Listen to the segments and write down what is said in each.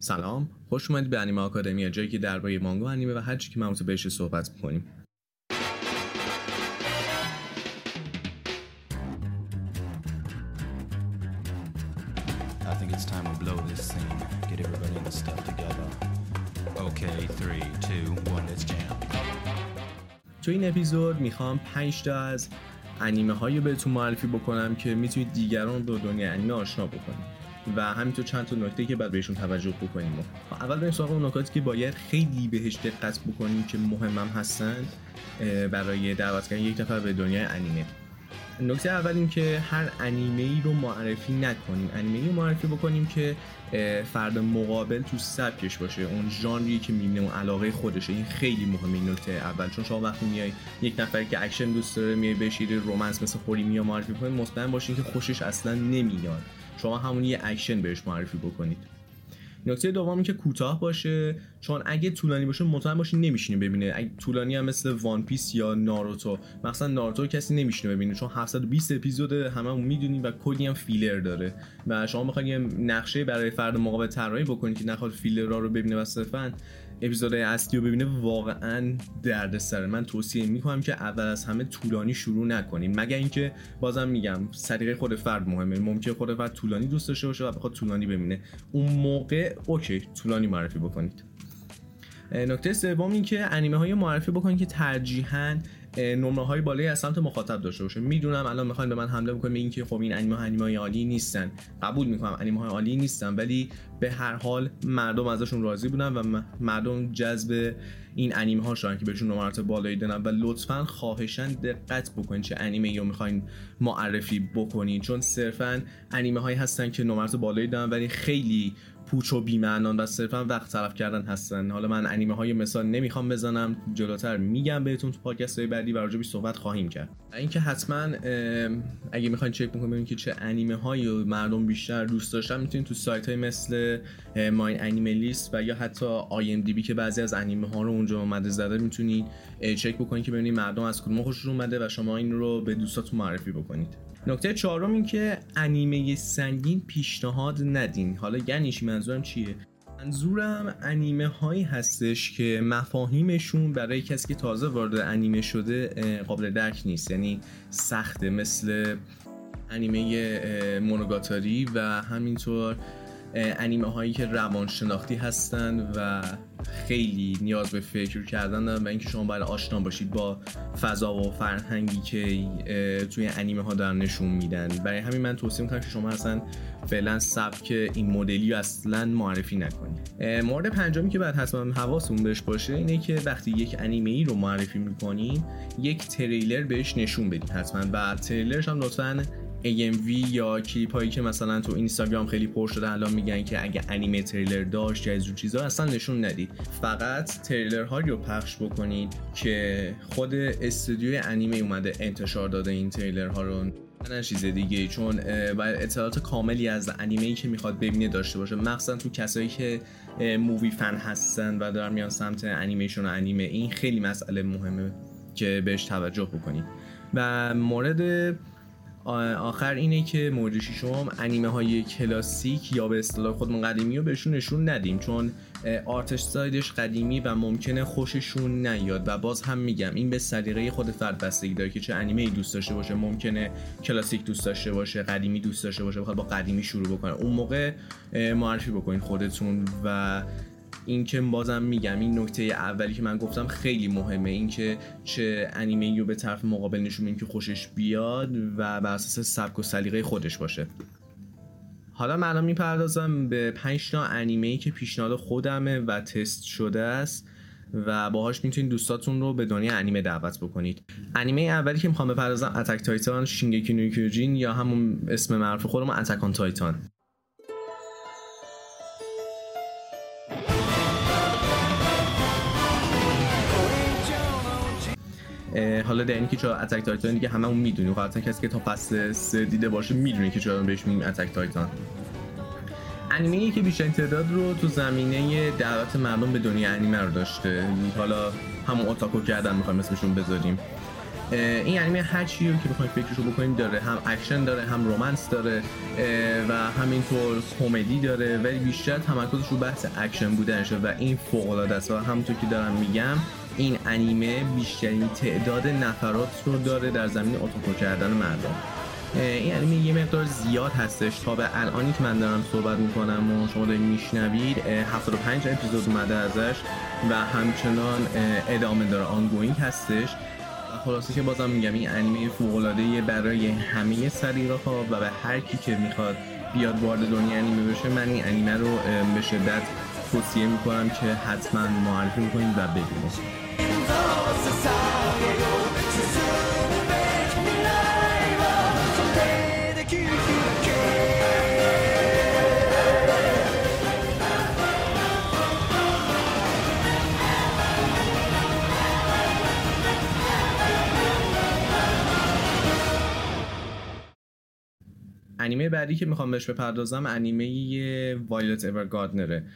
سلام خوش اومدید به انیمه آکادمی جایی که درباره مانگا انیمه و هر چی که مربوط بهش صحبت می‌کنیم I think it's time to blow this scene. Get everybody in the stuff together. Okay, three, two, one, let's jam. تو این اپیزود می‌خوام 5 تا از انیمه هایی بهتون معرفی بکنم که می‌تونید دیگران رو دنیا انیمه آشنا بکنید و همینطور چند تا نکته که بعد بهشون توجه بکنیم. اول بریم سراغ اون نکاتی که باید خیلی بهش دقت بکنیم که مهمم هستن برای دعوت کردن یک نفر به دنیای انیمه. نکته اول این که هر انیمه ای رو معرفی نکنیم. انیمه رو معرفی بکنیم که فرد مقابل تو سبکش باشه اون ژانری که می‌بینه اون علاقه خودشه. این خیلی مهمه این نکته اول. چون شما وقتی میای یک نفری که اکشن دوست داره میای بهش یه romance مثل هوریمیا معرفی کنید مطمئن باشین که خوشش اصلا نمیاد. شما همون یه اکشن بهش معرفی بکنید. نکته دومی که کوتاه باشه چون اگه طولانی باشه مطمئن باشین نمیشینه ببینه. اگه طولانی هم مثل One Piece یا ناروتو مثلا ناروتو کسی نمیشینه ببینه چون 720 اپیزود هممون می‌دونیم و کلی هم فیلر داره. و شما می‌خواید یه نقشه برای فرد مقابل طراحی بکنید که نخواد فیلرها رو ببینه و صرفا اپیزود اصلی رو ببینه واقعا دردسره. من توصیه می‌کنم که اول از همه طولانی شروع نکنیم. مگر اینکه بازم میگم سلیقه خود فرد مهمه. ممکن خود فرد طولانی دوست داشته باشه و بخواد طولانی ببینه. اون موقع اوکی طولانی معرفی بکنید. نکته سوم این که انیمه های معرفی بکنید که ترجیحاً نمره های بالایی از سمت مخاطب داشته باشه. می‌دونم الان می‌خواین به من حمله بکنید به اینکه خب این انیمه ها انیمه های عالی نیستن. قبول می‌کنم انیمه های عالی نیستن ولی به هر حال مردم ازشون راضی بودن و مردم جذب این انیمه ها شدن که بهشون نمرات بالایی دادن. و لطفا خواهشن دقت بکنید چه انیمه رو می‌خواین معرفی بکنید چون صرفا انیمه هایی هستن که نمرات بالایی دارن ولی خیلی پوچ و بیمعنان و صرفا وقت صرف کردن هستن. حالا من انیمه های مثال نمی‌خوام بزنم جلوتر میگم بهتون تو پادکست های بعدی و راجبش صحبت خواهیم کرد. اینکه حتما اگه می‌خواین چک بکنید ببینید که چه انیمه هایی مردم بیشتر دوست داشتن می‌تونید تو سایت های مثل ماین انیمه لیست و یا حتی آی ام دی بی که بعضی از انیمه ها رو اونجا اومده زده می‌تونید چک بکنید که ببینید مردم از کدوم خوششون اومده و شما این رو به دوستاتون معرفی بکنید. نکته چهارم این که انیمه سنگین پیشنهاد ندین. حالا یعنیش منظورم چیه؟ منظورم انیمه هایی هستش که مفاهیمشون برای کسی که تازه وارد انیمه شده قابل درک نیست. یعنی سخته مثل انیمه مونوگاتاری و همینطور انیمه هایی که روانشناختی هستند و خیلی نیاز به فکر کردن دارن و اینکه شما باید آشنا باشید با فضا و فرهنگی که توی انیمه ها دارن نشون میدن. برای همین من توصیه می‌کنم که شما اصلا فعلا سبک این مدلی اصلا معرفی نکنید. مورد پنجمی که بعد حتما حواستون بهش باشه اینه که وقتی یک انیمه ای رو معرفی می‌کنیم یک تریلر بهش نشون بدید حتما و تریلرش هم لطفا AMV یا کلیپ هایی که مثلا تو اینستاگرام خیلی پر شده الان میگن که اگه انیمه تریلر داشت یا از چیزا اصلا نشون ندید فقط تریلر ها رو پخش بکنید که خود استودیوی انیمه اومده انتشار داده این تریلر ها رو. نه چیز دیگه چون باید اطلاعات کاملی از انیمه ای که می‌خواد ببینه داشته باشه. مخصوصا تو کسایی که movie fan هستن و دارن میان سمت انیمیشن و انیمه این خیلی مسئله مهمه که بهش توجه بکنید و مورد آخر اینه که مورد ششم انیمه های کلاسیک یا به اصطلاح خودمون قدیمی رو بهشون نشون ندیم چون آرتش سایدش قدیمی و ممکنه خوششون نیاد و باز هم میگم این به سلیقه خود فرد بستگی داره که چه انیمه ای دوست داشته باشه ممکنه کلاسیک دوست داشته باشه قدیمی دوست داشته باشه بخواد با قدیمی شروع بکنه. اون موقع معرفی بکنین خودتون و اینکه بازم میگم این نکته اولی که من گفتم خیلی مهمه اینکه چه انیمه رو به طرف مقابل نشون که خوشش بیاد و بر اساس سبک و سلیقه خودش باشه. حالا من می‌پردازم به 5 تا انیمه ای که پیشنهاد خودمه و تست شده است و باهاش می‌تونید دوستاتون رو به دنیا انیمه دعوت بکنید. انیمه اولی که می‌خوام بپردازم اتک تایتان شینگکی نو یا همون اسم معروف خودمون اتک آن تایتان حالا در اینکه چرا اتک تایتان دیگه هممون می‌دونیم قطعا کسی که تا فصل سه دیده باشه می‌دونه که چرا بهش میگیم اتک تایتان انیمه که بیشتر تعداد رو تو زمینه دعوت مردم به دنیا انیمه رو داشته. حالا همون اوتاکو کردن می‌خوایم اسمشون بذاریم. این انیمه هر چیزی که بخواید فکرشو بکنید داره. هم اکشن داره هم romance داره و همینطور کمدی داره. ولی بیشتر تمرکزش رو بحث اکشن بودنشه و این فوق العاده است. و همونطور که دارم میگم این انیمه بیشترین تعداد نفرات رو داره در زمینه اوتاکو کردن مردم. این انیمه یه مقدار زیاد هستش. تا به الانی که من دارم صحبت می‌کنم و شما دارید میشنوید 75 اپیزود اومده ازش و همچنان ادامه داره. آنگوینگ هستش. خلاصه که بازم میگم این انیمه فوق برای همه سریرها و به هر کی که می‌خواد بیاد وارد دنیا انیمه بشه من این انیمه رو به شدت توصیه می‌کنم که حتما معرفی می‌کنید و ببینید انیمه بعدی که می‌خوام بهش بپردازم انیمه وایلت اورگاردنره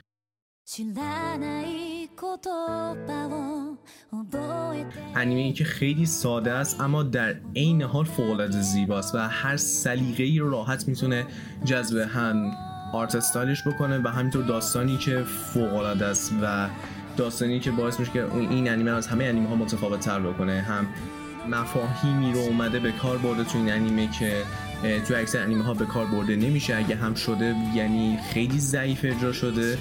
انیمه که خیلی ساده است اما در عین حال فوق زیباست و هر سلیقه ای راحت می‌تونه جذب هم آرت استایلش بکنه و همینطور داستانی که فوق العاده است و داستانی که باعث میشه که این انیمه از همه انیمه ها متفاوت تر بکنه. هم مفاهیمی رو اومده به کار برده تو این انیمه که تو اکثر انیمه ها به کار برده نمیشه اگه هم شده یعنی خیلی ضعیف اجرا شده.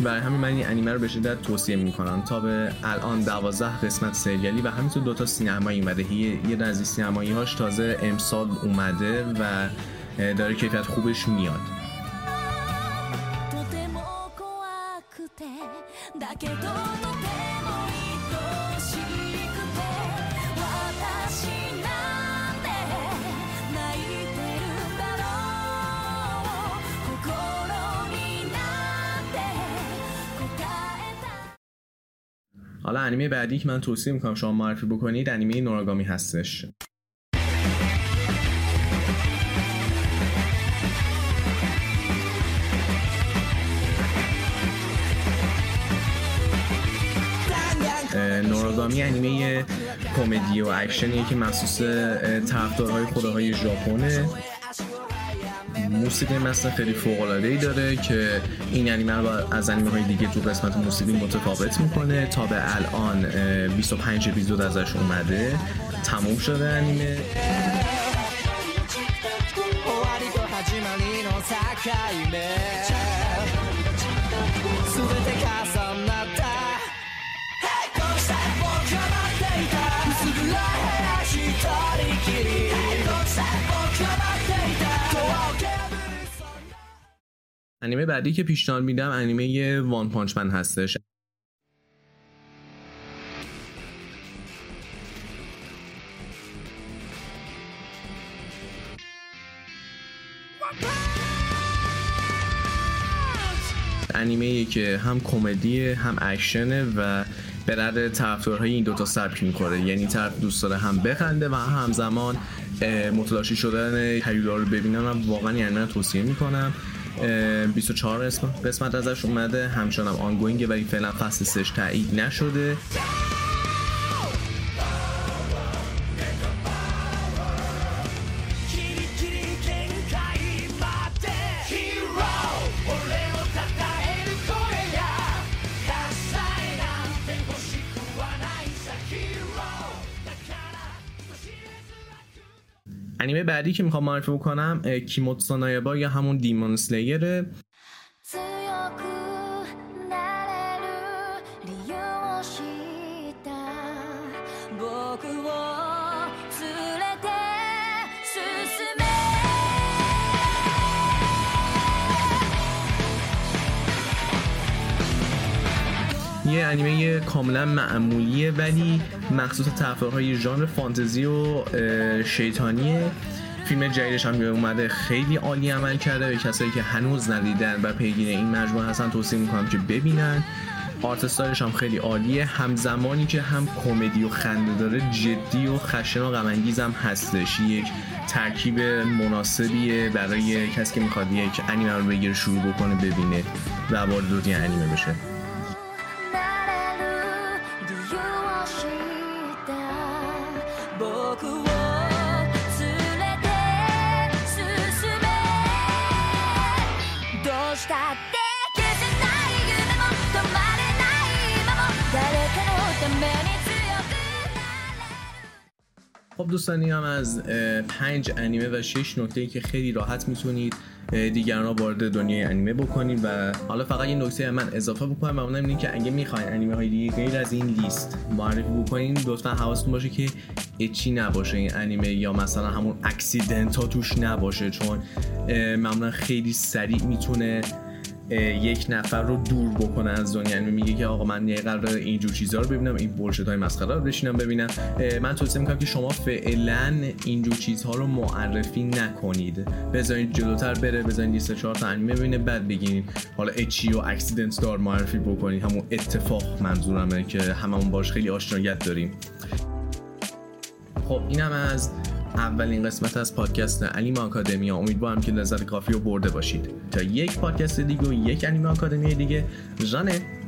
برای همین من این انیمه رو به شدت توصیه می‌کنم. تا به الان 12 قسمت سریالی و همینطور دوتا سینمایی اومده. یه از سینمایی هاش تازه امسال اومده و داره کیفیت خوبش میاد. حالا انیمه بعدی که من توصیه می‌کنم شما معرفی بکنید انیمه نوراگامی هستش. نوراگامی انیمه کمدی و اکشنیه که مخصوص طرفدارهای خداهای ژاپنه. موسیقی مثل خیلی فوق العاده ای داره که این انیمه رو از انیمه های دیگه تو قسمت موسیقی متفاوت می‌کنه. تا به الان 25 اپیزود ازش اومده. تموم شده انیمه. انیمه بعدی که پیشنهاد میدم انیمه One Punch Man هستش. انیمه که هم کمدی هم اکشنه و به درد طرفدارهای این دوتا سبک می‌خوره. یعنی طرف دوست داره هم بخنده و همزمان متلاشی شدن هیولا رو ببینم و واقعا یعنی توصیه می‌کنم. 24 قسمت ازش اومده. همچنان آنگوینگه ولی فعلا فصل سش تایید نشده. انیمه بعدی که می‌خوام معرفی بکنم کیموتسو نایبا یا همون دیمون سلیره یه انیمه کاملا معمولیه ولی مخصوص طرفدارهای ژانر فانتزی و شیطانیه. فیلم جدیدش هم اومده خیلی عالی عمل کرده به کسایی که هنوز ندیدن و پیگیر این مجموعه هستن. توصیه می‌کنم که ببینن. آرت هم خیلی عالیه. همزمانی که هم کمدی و خنده داره جدی و خشن و غم هم هستش. یک ترکیب مناسبیه برای کسی که می‌خواد یک انیمه رو بگیره شروع بکنه ببینه و وارد دنیا انیمه بشه. Do you خب دوستانی هم از پنج انیمه و شش نکته که خیلی راحت می‌تونید دیگران رو وارد دنیای انیمه بکنید و حالا فقط یه نکته من اضافه بکنم. و اونم اینه که اگه می‌خواین انیمه های دیگه غیر از این لیست معرفی بکنین لطفا حواستون باشه که اچی نباشه این انیمه یا مثلا همون اکسیدنت ها توش نباشه چون معمولا خیلی سریع می‌تونه یک نفر رو دور بکنه از دنیا. یعنی میگه که آقا من یه قرار اینجور چیزا رو ببینم این بولشت های مسخره رو بشینم ببینم. من توصیه می‌کنم که شما فعلا اینجور چیزها رو معرفی نکنید. بذارید جلوتر بره بذارید لیست چهار تا انیمه ببینه بعد بگین. حالا اچی و اکسیدنت دار معرفی بکنید همون اتفاق منظورمه که هممون باش خیلی آشنایت داریم. خب اینم از اولین قسمت از پادکست انیمه آکادمیا امیدوارم که لذت کافی رو برده باشید. تا یک پادکست دیگه و یک انیمه آکادمی دیگه. جانه.